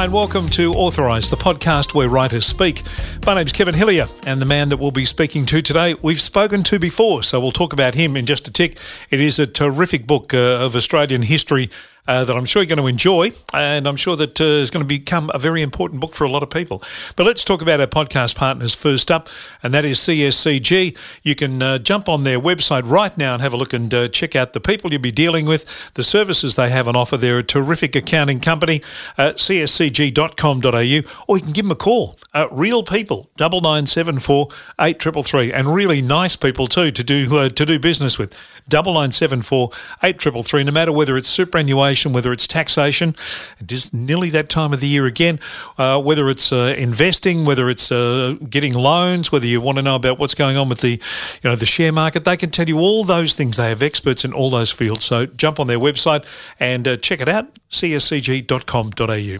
Hi, and welcome to Authorised, the podcast where writers speak. My name's Kevin Hillier, and the man that we'll be speaking to today, we've spoken to before, so we'll talk about him in just a tick. It is a terrific book uh, of Australian history uh, that I'm sure you're going to enjoy, and I'm sure that uh, is going to become a very important book for a lot of people. But let's talk about our podcast partners first up, and that is CSCG. You can uh, jump on their website right now and have a look and uh, check out the people you'll be dealing with, the services they have on offer. They're a terrific accounting company, uh, cscg.com.au, or you can give them a call. Real people, double nine seven four eight triple three, and really nice people too to do uh, to do business with. Double nine seven four eight triple three. No matter whether it's superannuation whether it's taxation, it is nearly that time of the year again, uh, whether it's uh, investing, whether it's uh, getting loans, whether you want to know about what's going on with the, you know, the share market, they can tell you all those things. They have experts in all those fields. So jump on their website and uh, check it out, cscg.com.au.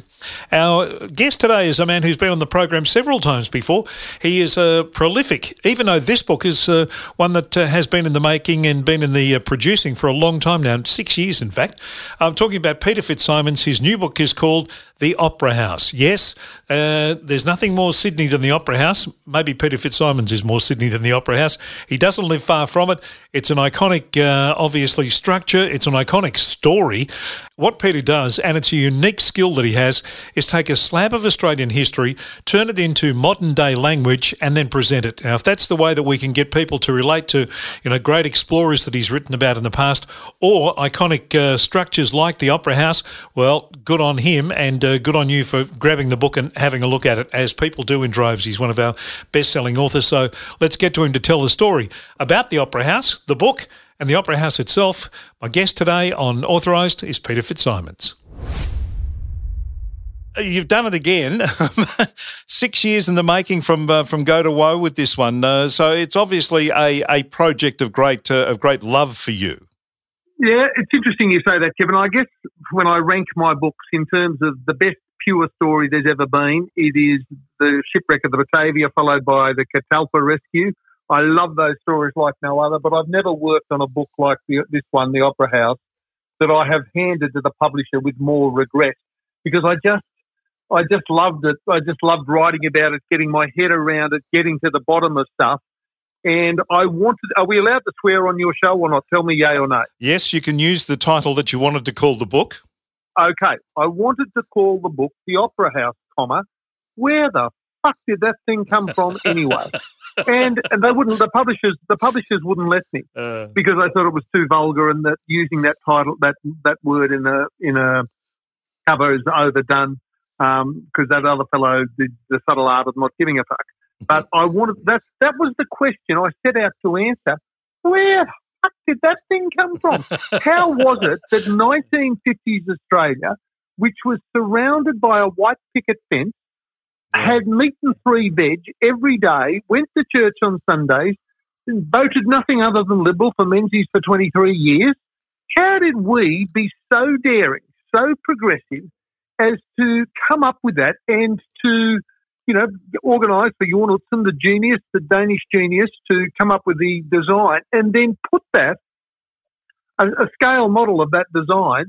Our guest today is a man who's been on the program several times before. He is uh, prolific, even though this book is uh, one that uh, has been in the making and been in the uh, producing for a long time now, six years in fact. I'm talking about Peter Fitzsimons. His new book is called The Opera House. Yes, uh, there's nothing more Sydney than the Opera House. Maybe Peter Fitzsimons is more Sydney than the Opera House. He doesn't live far from it. It's an iconic, uh, obviously, structure. It's an iconic story. What Peter does, and it's a unique skill that he has, is take a slab of Australian history, turn it into modern day language, and then present it. Now, if that's the way that we can get people to relate to, you know, great explorers that he's written about in the past, or iconic uh, structures like the Opera House, well, good on him, and uh, good on you for grabbing the book and having a look at it, as people do in droves. He's one of our best-selling authors. So let's get to him to tell the story about the Opera House, the book, and the Opera House itself. My guest today on Authorised is Peter Fitzsimons. You've done it again. Six years in the making from uh, from go to woe with this one. Uh, so it's obviously a, a project of great uh, of great love for you. Yeah, it's interesting you say that, Kevin. I guess when I rank my books in terms of the best pure story there's ever been, it is the shipwreck of the Batavia, followed by the Catalpa rescue. I love those stories like no other, but I've never worked on a book like the, this one, The Opera House, that I have handed to the publisher with more regret because I just I just loved it. I just loved writing about it, getting my head around it, getting to the bottom of stuff. And I wanted, are we allowed to swear on your show or not? Tell me yay or nay. Yes, you can use the title that you wanted to call the book. Okay. I wanted to call the book The Opera House, comma, where the fuck did that thing come from anyway? and, and they wouldn't, the publishers, the publishers wouldn't let me uh, because they thought it was too vulgar and that using that title, that, that word in a, in a cover is overdone because um, that other fellow did the subtle art of not giving a fuck. But I wanted that. That was the question I set out to answer. Where fuck did that thing come from? How was it that 1950s Australia, which was surrounded by a white picket fence, had meat and free veg every day, went to church on Sundays, and voted nothing other than Liberal for Menzies for 23 years? How did we be so daring, so progressive, as to come up with that and to, you know, organise for Jorn the genius, the Danish genius, to come up with the design and then put that, a, a scale model of that design,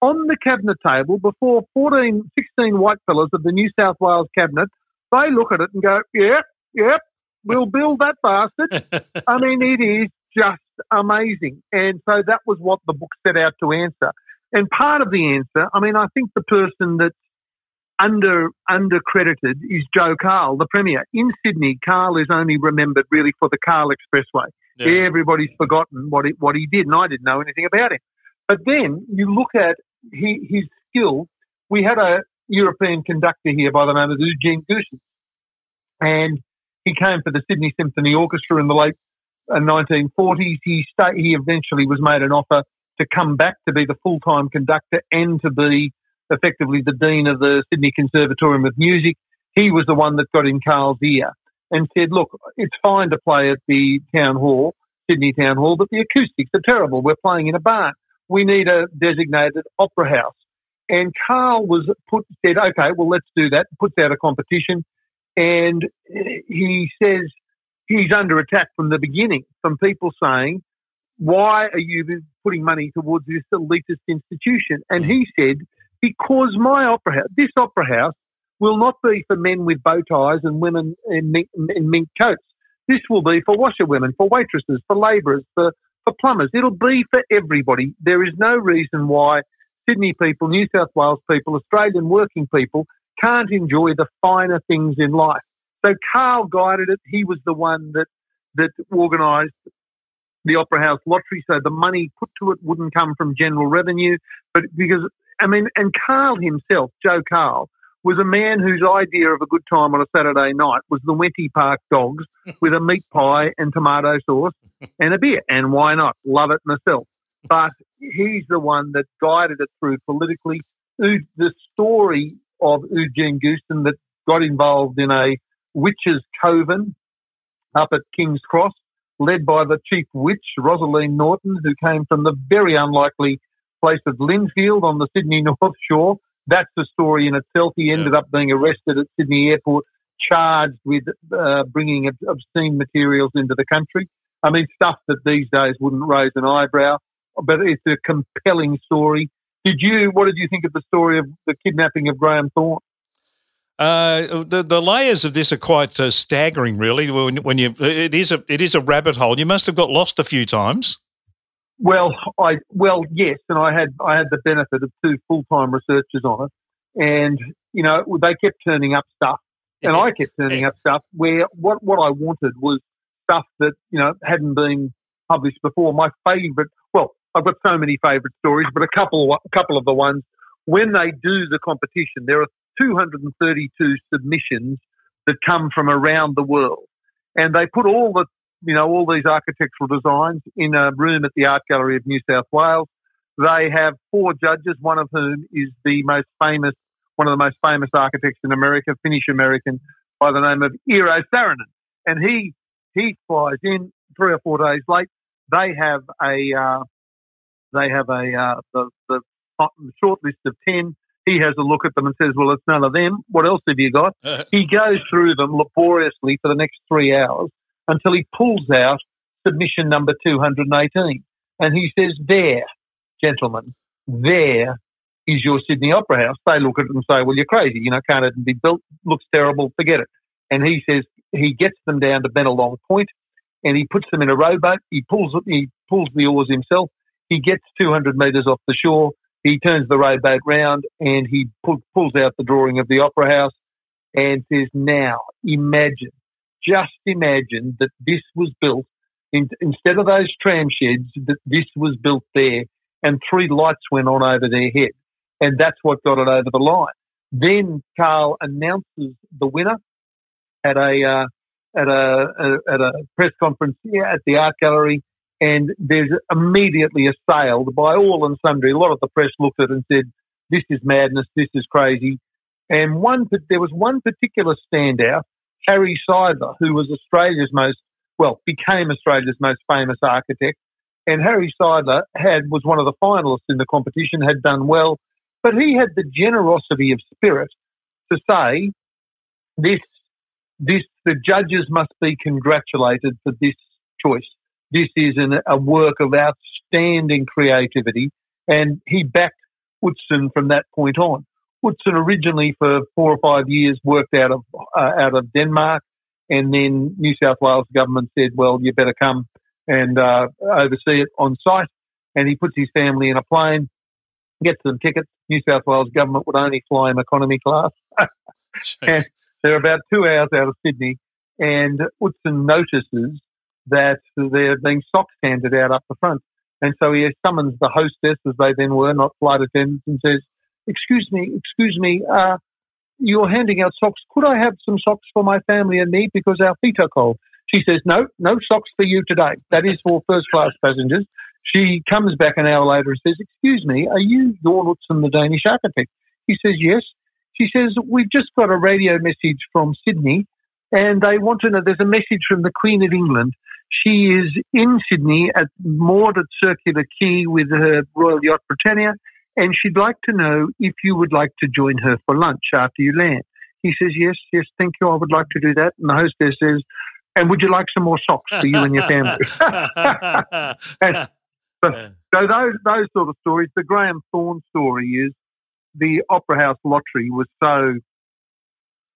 on the cabinet table before 14, 16 white fellas of the New South Wales cabinet. They look at it and go, yep, yep, we'll build that bastard. I mean, it is just amazing. And so that was what the book set out to answer. And part of the answer, I mean, I think the person that's under undercredited is Joe Cahill, the Premier. In Sydney, Cahill is only remembered really for the Cahill Expressway. Yeah. Everybody's forgotten what he, what he did, and I didn't know anything about him. But then you look at he, his skill. We had a European conductor here by the name of Eugene Goossens, and he came for the Sydney Symphony Orchestra in the late 1940s. Uh, he, sta- he eventually was made an offer to come back to be the full time conductor and to be effectively the Dean of the Sydney Conservatorium of Music. He was the one that got in Cahill's ear and said, Look, it's fine to play at the town hall, Sydney Town Hall, but the acoustics are terrible. We're playing in a barn. We need a designated opera house. And Cahill was put, said, okay, well, let's do that. Puts out a competition. And he says he's under attack from the beginning from people saying, why are you putting money towards this elitist institution? And he said because my opera house, this opera house, will not be for men with bow ties and women in mink, in mink coats. This will be for washerwomen, for waitresses, for labourers, for, for plumbers. It'll be for everybody. There is no reason why Sydney people, New South Wales people, Australian working people can't enjoy the finer things in life. So Cahill guided it. He was the one that that organised the Opera House lottery. So the money put to it wouldn't come from general revenue, but because I mean, and Cahill himself, Joe Cahill, was a man whose idea of a good time on a Saturday night was the Wenty Park dogs with a meat pie and tomato sauce and a beer. And why not? Love it myself. But he's the one that guided it through politically. The story of Eugene Goossens that got involved in a witches' coven up at King's Cross, led by the chief witch, Rosaleen Norton, who came from the very unlikely place of Lindfield on the Sydney North Shore that's the story in itself. He ended yeah. up being arrested at Sydney Airport, charged with uh, bringing obscene materials into the country. I mean, stuff that these days wouldn't raise an eyebrow, but it's a compelling story. Did you? What did you think of the story of the kidnapping of Graham Thorne? Uh, the the layers of this are quite uh, staggering, really. When, when you it is a it is a rabbit hole. You must have got lost a few times. Well, I well yes, and I had I had the benefit of two full time researchers on it, and you know they kept turning up stuff, and I kept turning up stuff where what what I wanted was stuff that you know hadn't been published before. My favourite, well, I've got so many favourite stories, but a couple a couple of the ones when they do the competition, there are 232 submissions that come from around the world, and they put all the you know, all these architectural designs in a room at the Art Gallery of New South Wales. They have four judges, one of whom is the most famous, one of the most famous architects in America, Finnish American, by the name of Eero Saarinen. And he he flies in three or four days late. They have a uh, they have a uh, the, the short list of ten. He has a look at them and says, "Well, it's none of them. What else have you got?" he goes through them laboriously for the next three hours until he pulls out submission number 218. And he says, There, gentlemen, there is your Sydney Opera House. They look at it and say, Well, you're crazy. You know, can't even be built. Looks terrible. Forget it. And he says, He gets them down to Bennelong Point and he puts them in a rowboat. He pulls, he pulls the oars himself. He gets 200 metres off the shore. He turns the rowboat round and he pull, pulls out the drawing of the Opera House and says, Now, imagine just imagine that this was built in, instead of those tram sheds, that this was built there and three lights went on over their head. And that's what got it over the line. Then Cahill announces the winner at a, uh, at a, a, at a press conference here at the art gallery. And there's immediately a sale by all and sundry. A lot of the press looked at it and said, this is madness. This is crazy. And one, there was one particular standout Harry Seidler, who was Australia's most, well, became Australia's most famous architect. And Harry Seidler had, was one of the finalists in the competition, had done well, but he had the generosity of spirit to say, this, this, the judges must be congratulated for this choice. This is an, a work of outstanding creativity. And he backed Utzon from that point on. Utzon originally for four or five years worked out of uh, out of Denmark, and then New South Wales government said, "Well, you better come and uh, oversee it on site." And he puts his family in a plane, gets them tickets. New South Wales government would only fly him economy class, and they're about two hours out of Sydney. And Utzon notices that there are being socks handed out up the front. And so he summons the hostess, as they then were, not flight attendants, and says, excuse me, excuse me, uh, you're handing out socks. Could I have some socks for my family and me because our feet are cold? She says, no, no socks for you today. That is for first class passengers. She comes back an hour later and says, excuse me, are you Utzon, the Danish architect? He says, yes. She says, we've just got a radio message from Sydney and they want to know, there's a message from the Queen of England. She is in Sydney at moored at Circular Quay with her Royal Yacht Britannia and she'd like to know if you would like to join her for lunch after you land. He says, Yes, yes, thank you. I would like to do that. And the hostess says, And would you like some more socks for you and your family? and so, so, those those sort of stories. The Graham Thorne story is the Opera House lottery was so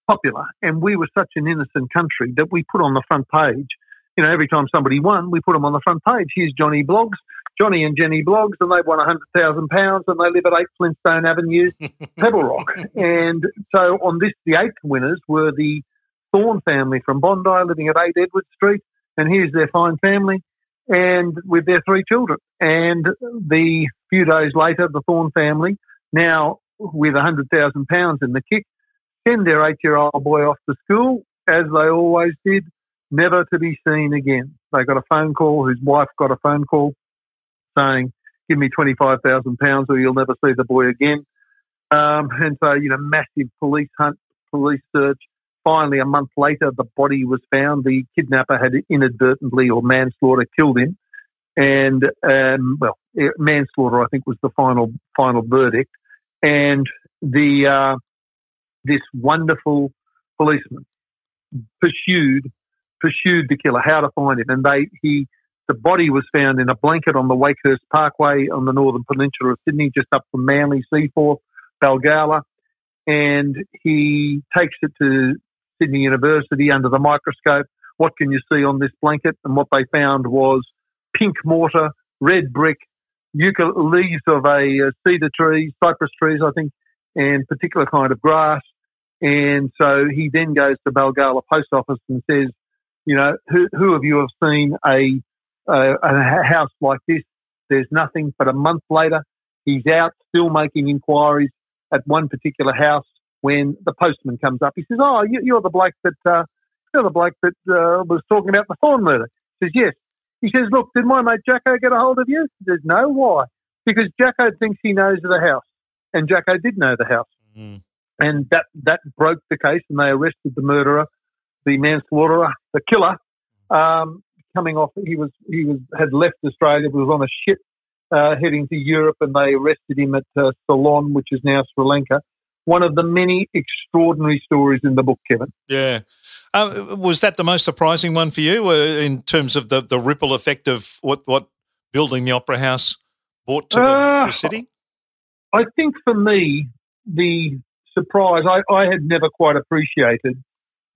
popular and we were such an innocent country that we put on the front page, you know, every time somebody won, we put them on the front page. Here's Johnny Bloggs, Johnny and Jenny Bloggs, and they won £100,000 and they live at 8 Flintstone Avenue, Pebble Rock. And so on this, the eighth winners were the Thorne family from Bondi living at 8 Edward Street. And here's their fine family and with their three children. And the few days later, the Thorne family, now with £100,000 in the kick, send their eight year old boy off to school, as they always did, never to be seen again. They got a phone call, his wife got a phone call saying, Give me £25,000 or you'll never see the boy again. Um, and so, you know, massive police hunt, police search. Finally, a month later, the body was found. The kidnapper had inadvertently or manslaughter killed him. And, um, well, manslaughter, I think, was the final final verdict. And the uh, this wonderful policeman pursued pursued the killer, how to find him, and they he the body was found in a blanket on the Wakehurst Parkway on the northern peninsula of Sydney, just up from Manly, Seaforth, Balgowlah. and he takes it to Sydney University under the microscope. What can you see on this blanket? And what they found was pink mortar, red brick, leaves of a cedar tree, cypress trees, I think, and particular kind of grass. And so he then goes to Balgowlah Post Office and says, you know, who, who of you have seen a, a, a house like this? There's nothing. But a month later, he's out still making inquiries at one particular house when the postman comes up. He says, "Oh, you, are the bloke that uh, you're the bloke that uh, was talking about the Thorne murder." He says, "Yes." He says, "Look, did my mate Jacko get a hold of you?" He says, "No. Why?" Because Jacko thinks he knows the house, and Jacko did know the house, mm. and that that broke the case, and they arrested the murderer, the manslaughterer, the killer. Um, coming off, he was he was had left Australia, was on a ship uh, heading to Europe, and they arrested him at uh, Ceylon, which is now Sri Lanka one of the many extraordinary stories in the book, Kevin. Yeah. Uh, was that the most surprising one for you uh, in terms of the, the ripple effect of what, what building the Opera House brought to the, uh, the city? I think for me, the surprise, I, I had never quite appreciated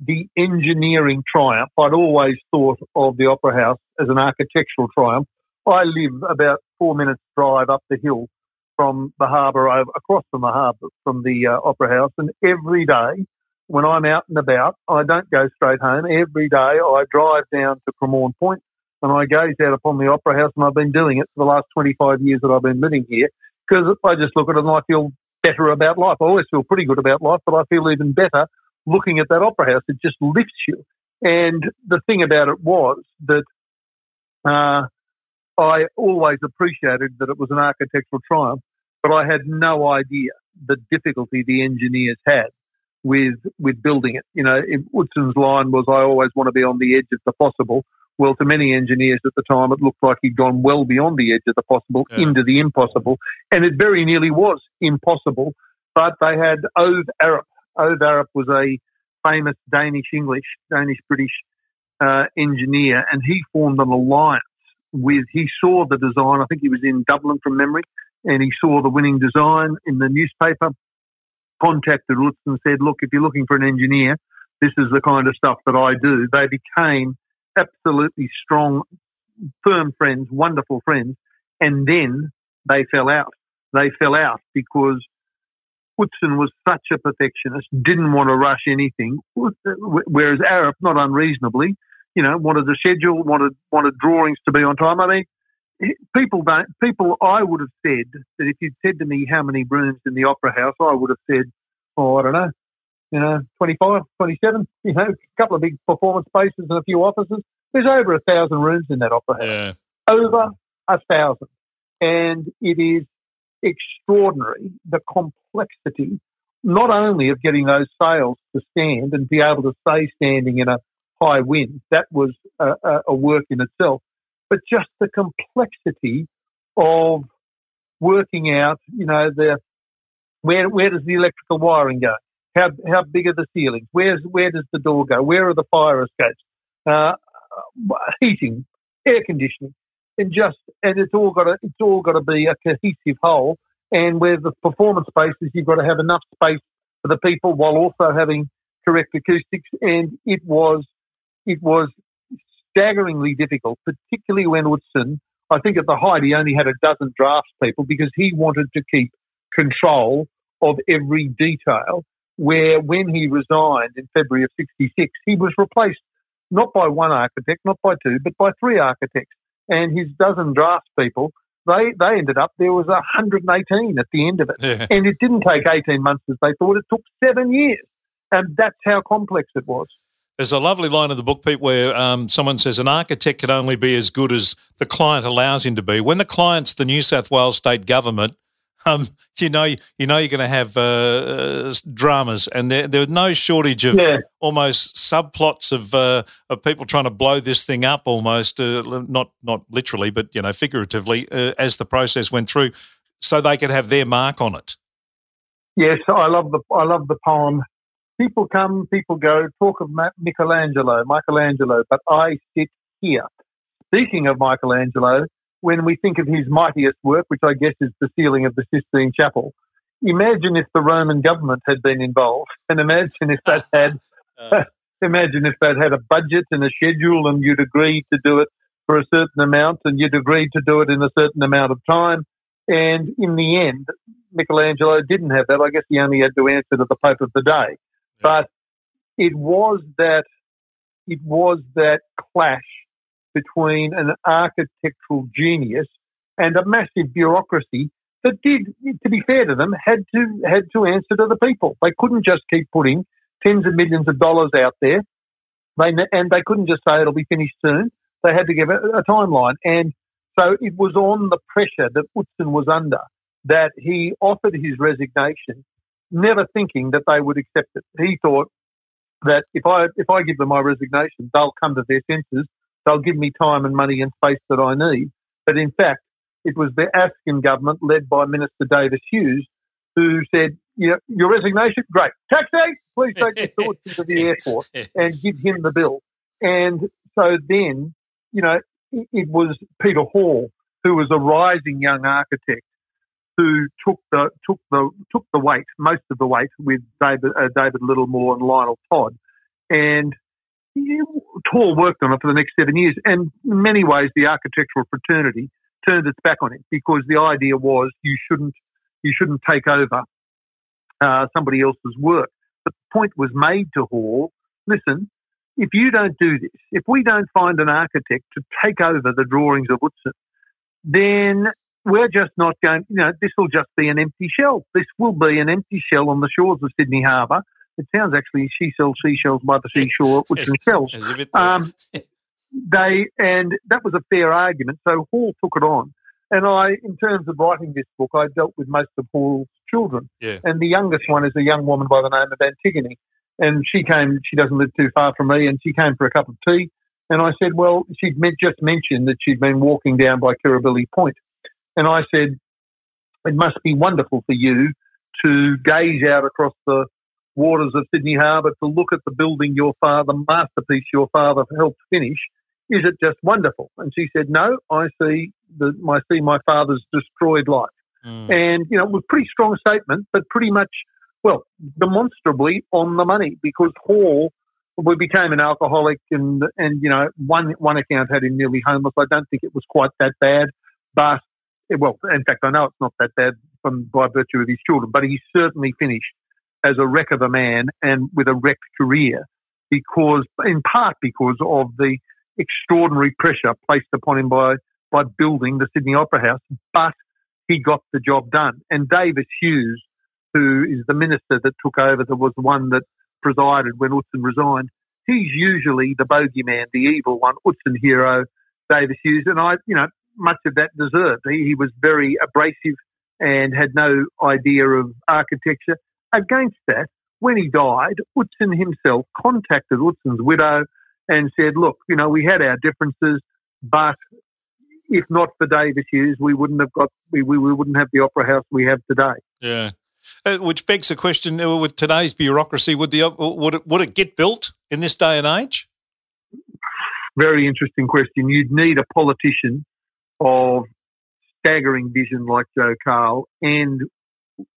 the engineering triumph. I'd always thought of the Opera House as an architectural triumph. I live about four minutes' drive up the hill from the harbour across from the harbour from the uh, Opera House, and every day when I'm out and about, I don't go straight home. Every day I drive down to Cremorne Point and I gaze out upon the Opera House, and I've been doing it for the last 25 years that I've been living here because I just look at it and I feel better about life. I always feel pretty good about life, but I feel even better looking at that Opera House. It just lifts you. And the thing about it was that uh, I always appreciated that it was an architectural triumph, but I had no idea the difficulty the engineers had with with building it. You know, Utzon's line was, "I always want to be on the edge of the possible." Well, to many engineers at the time, it looked like he'd gone well beyond the edge of the possible yeah. into the impossible, and it very nearly was impossible. But they had Ove Arup. Ove Arup was a famous Danish English, Danish British uh, engineer, and he formed an alliance with, he saw the design, I think he was in Dublin from memory, and he saw the winning design in the newspaper, contacted Lutz and said, look, if you're looking for an engineer, this is the kind of stuff that I do. They became absolutely strong, firm friends, wonderful friends, and then they fell out. They fell out because Utzon was such a perfectionist, didn't want to rush anything, whereas Arup, not unreasonably, you know, wanted a schedule, wanted wanted drawings to be on time. I mean, people don't. People, I would have said that if you'd said to me how many rooms in the Opera House, I would have said, oh, I don't know, you know, 25, 27, you know, a couple of big performance spaces and a few offices. There's over a thousand rooms in that Opera House. Yeah. Over a thousand. And it is extraordinary the complexity, not only of getting those sails to stand and be able to stay standing in a high wind. That was a, a work in itself. But just the complexity of working out, you know, the where where does the electrical wiring go? How how big are the ceilings? Where's where does the door go? Where are the fire escapes? Uh, heating, air conditioning, and just and it's all got to it's all got to be a cohesive whole. and where the performance spaces, you've got to have enough space for the people while also having correct acoustics. And it was, it was staggeringly difficult, particularly when Utzon, I think at the height, he only had a dozen drafts people because he wanted to keep control of every detail. Where when he resigned in February of 66, he was replaced not by one architect, not by two, but by three architects. And his dozen drafts people, they, they ended up, there was 118 at the end of it. Yeah. And it didn't take 18 months as they thought, it took seven years. And that's how complex it was. There's a lovely line in the book, Pete, where um, someone says an architect can only be as good as the client allows him to be. When the client's the New South Wales state government, um, you know, you know, you're going to have uh, uh, dramas, and there, there's no shortage of yeah. almost subplots of uh, of people trying to blow this thing up, almost uh, not not literally, but you know, figuratively, uh, as the process went through, so they could have their mark on it. Yes, I love the I love the poem. People come, people go. Talk of Michelangelo, Michelangelo, but I sit here. Speaking of Michelangelo, when we think of his mightiest work, which I guess is the ceiling of the Sistine Chapel, imagine if the Roman government had been involved, and imagine if that had, uh. imagine if that had a budget and a schedule, and you'd agreed to do it for a certain amount, and you'd agreed to do it in a certain amount of time. And in the end, Michelangelo didn't have that. I guess he only had to answer to the Pope of the day. But it was that it was that clash between an architectural genius and a massive bureaucracy that did, to be fair to them, had to had to answer to the people. They couldn't just keep putting tens of millions of dollars out there. They and they couldn't just say it'll be finished soon. They had to give a timeline, and so it was on the pressure that Utzon was under that he offered his resignation, never thinking that they would accept it. He thought that if I if I give them my resignation, they'll come to their senses They'll give me time and money and space that I need. But in fact, it was the Askin government led by Minister Davis Hughes who said, know, your resignation, great. Taxi, please take your thoughts into the airport and give him the bill. And so then, you know, it was Peter Hall, who was a rising young architect, who took the took the took the weight, most of the weight, with David uh, David Littlemore and Lionel Todd, and Hall worked on it for the next seven years, and in many ways, the architectural fraternity turned its back on it because the idea was you shouldn't you shouldn't take over uh, somebody else's work. The point was made to Hall: listen, if you don't do this, if we don't find an architect to take over the drawings of Utzon, then we're just not going. You know, this will just be an empty shell. This will be an empty shell on the shores of Sydney Harbour it sounds actually she sells seashells by the seashore, which sells. Um, they and that was a fair argument. So Hall took it on, and I, in terms of writing this book, I dealt with most of Hall's children, yeah. and the youngest one is a young woman by the name of Antigone, and she came. She doesn't live too far from me, and she came for a cup of tea. And I said, well, she'd just mentioned that she'd been walking down by Kirribilli Point. And I said, it must be wonderful for you to gaze out across the waters of Sydney Harbour to look at the building your father, masterpiece your father helped finish, is it just wonderful? And she said, no, I see the, I see my father's destroyed life. Mm. And, you know, it was a pretty strong statement, but pretty much, well, demonstrably on the money because Hall, we became an alcoholic and, and, you know, one, one account had him nearly homeless. I don't think it was quite that bad, but, well, in fact, I know it's not that bad from, by virtue of his children, but he certainly finished as a wreck of a man and with a wrecked career because, in part because of the extraordinary pressure placed upon him by, by building the Sydney Opera House, but he got the job done. And Davis Hughes, who is the minister that took over, that was the one that presided when Utzon resigned, he's usually the bogeyman, the evil one, Utzon hero, Davis Hughes. And I, you know, much of that deserved. He, he was very abrasive and had no idea of architecture. Against that, when he died, Utzon himself contacted Utzon's widow and said, look, you know, we had our differences, but if not for Davis Hughes, we wouldn't have got, we, we, we wouldn't have the opera house we have today. Yeah. Uh, which begs the question: uh, With today's bureaucracy, would the would it, would it get built in this day and age? Very interesting question. You'd need a politician of staggering vision like Joe Cahill and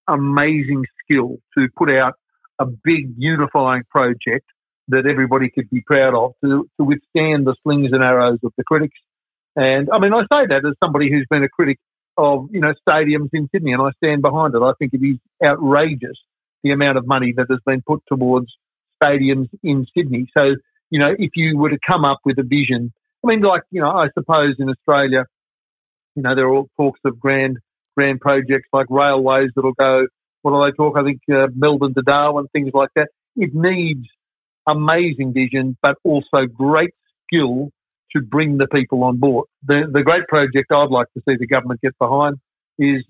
amazing skill to put out a big unifying project that everybody could be proud of to, to withstand the slings and arrows of the critics. And I mean, I say that as somebody who's been a critic of, you know, stadiums in Sydney and I stand behind it. I think it is outrageous the amount of money that has been put towards stadiums in Sydney. So, you know, if you were to come up with a vision, I mean, like, you know, I suppose in Australia, you know, there are all talks of grand, grand projects like railways that'll go, what do they talk? I think uh, Melbourne to Darwin, things like that. It needs amazing vision, but also great skill to bring the people on board. The, the great project I'd like to see the government get behind is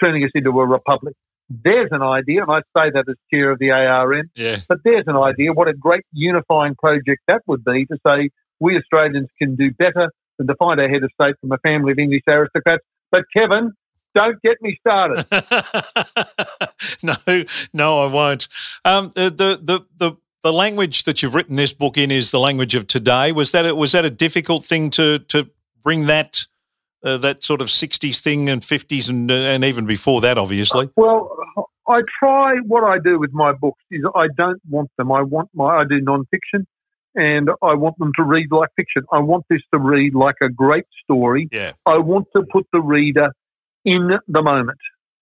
turning us into a republic. There's an idea, and I say that as chair of the ARM, yeah. but there's an idea what a great unifying project that would be to say we Australians can do better than to find our head of state from a family of English aristocrats. But Kevin, don't get me started. no, no, I won't. Um, the, the the the language that you've written this book in is the language of today. Was that a, was that a difficult thing to to bring that uh, that sort of sixties thing and fifties and uh, and even before that, obviously? Well, I try. What I do with my books is I don't want them. I want my I do non-fiction, and I want them to read like fiction. I want this to read like a great story. Yeah. I want to put the reader in the moment,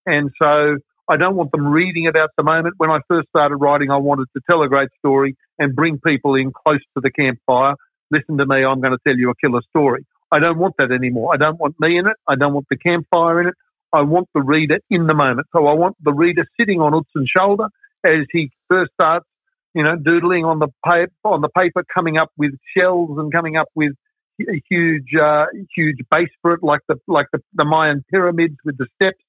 and so I don't want them reading about the moment. When I first started writing, I wanted to tell a great story and bring people in close to the campfire. Listen to me, I'm going to tell you a killer story. I don't want that anymore. I don't want me in it. I don't want the campfire in it. I want the reader in the moment. So I want the reader sitting on Utzon's shoulder as he first starts, you know, doodling on the paper, on the paper, coming up with shells and coming up with a huge, uh, huge base for it, like the like the, the Mayan pyramids with the steps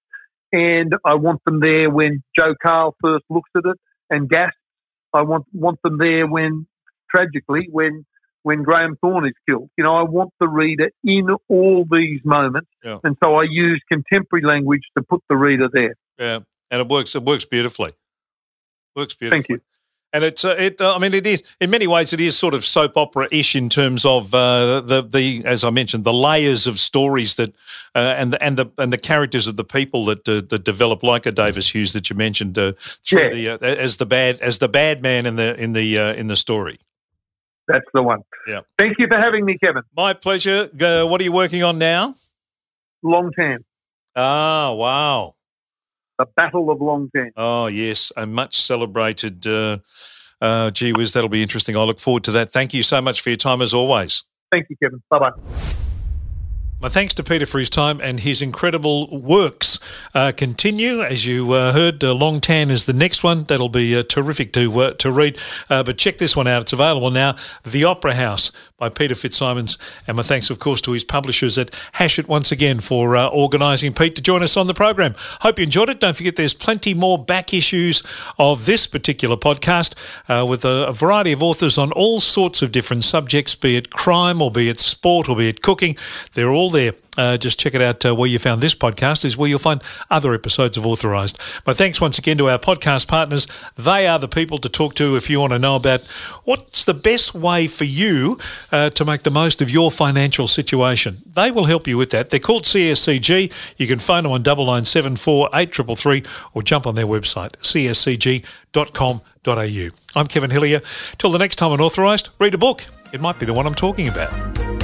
and I want them there when Joe Cahill first looks at it and gasps. I want want them there when, tragically, when when Graham Thorne is killed. You know, I want the reader in all these moments, yeah. and so I use contemporary language to put the reader there. Yeah, and it works. It works beautifully. Works beautifully. Thank you and it's uh, it. Uh, I mean, it is in many ways it is sort of soap opera ish in terms of uh, the the as I mentioned the layers of stories that uh, and the and the and the characters of the people that uh, that develop like a Davis Hughes that you mentioned uh, through yeah. the as the bad as the bad man in the in the in the story. That's the one. Yeah. Thank you for having me, Kevin. My pleasure. what are you working on now? Long Tan. Ah, wow the Battle of Long Tan. Oh, yes, a much celebrated. Uh, uh, gee whiz, that'll be interesting. I look forward to that. Thank you so much for your time as always. Thank you, Kevin. Bye bye. My thanks to Peter for his time and his incredible works uh, continue. As you uh, heard, uh, Long Tan is the next one. That'll be uh, terrific to uh, to read. Uh, but check this one out. It's available now. The Opera House by Peter Fitzsimons. And my thanks, of course, to his publishers at Hachette once again for uh, organising Pete to join us on the program. Hope you enjoyed it. Don't forget there's plenty more back issues of this particular podcast uh, with a, a variety of authors on all sorts of different subjects, be it crime or be it sport or be it cooking. They're all there. Uh, just check it out uh, where you found this podcast is where you'll find other episodes of Authorised. My thanks once again to our podcast partners. They are the people to talk to if you want to know about what's the best way for you uh, to make the most of your financial situation. They will help you with that. They're called CSCG. You can find them on 9974 8333 or jump on their website, cscg.com.au. I'm Kevin Hillier. Till the next time on Authorised, read a book. It might be the one I'm talking about.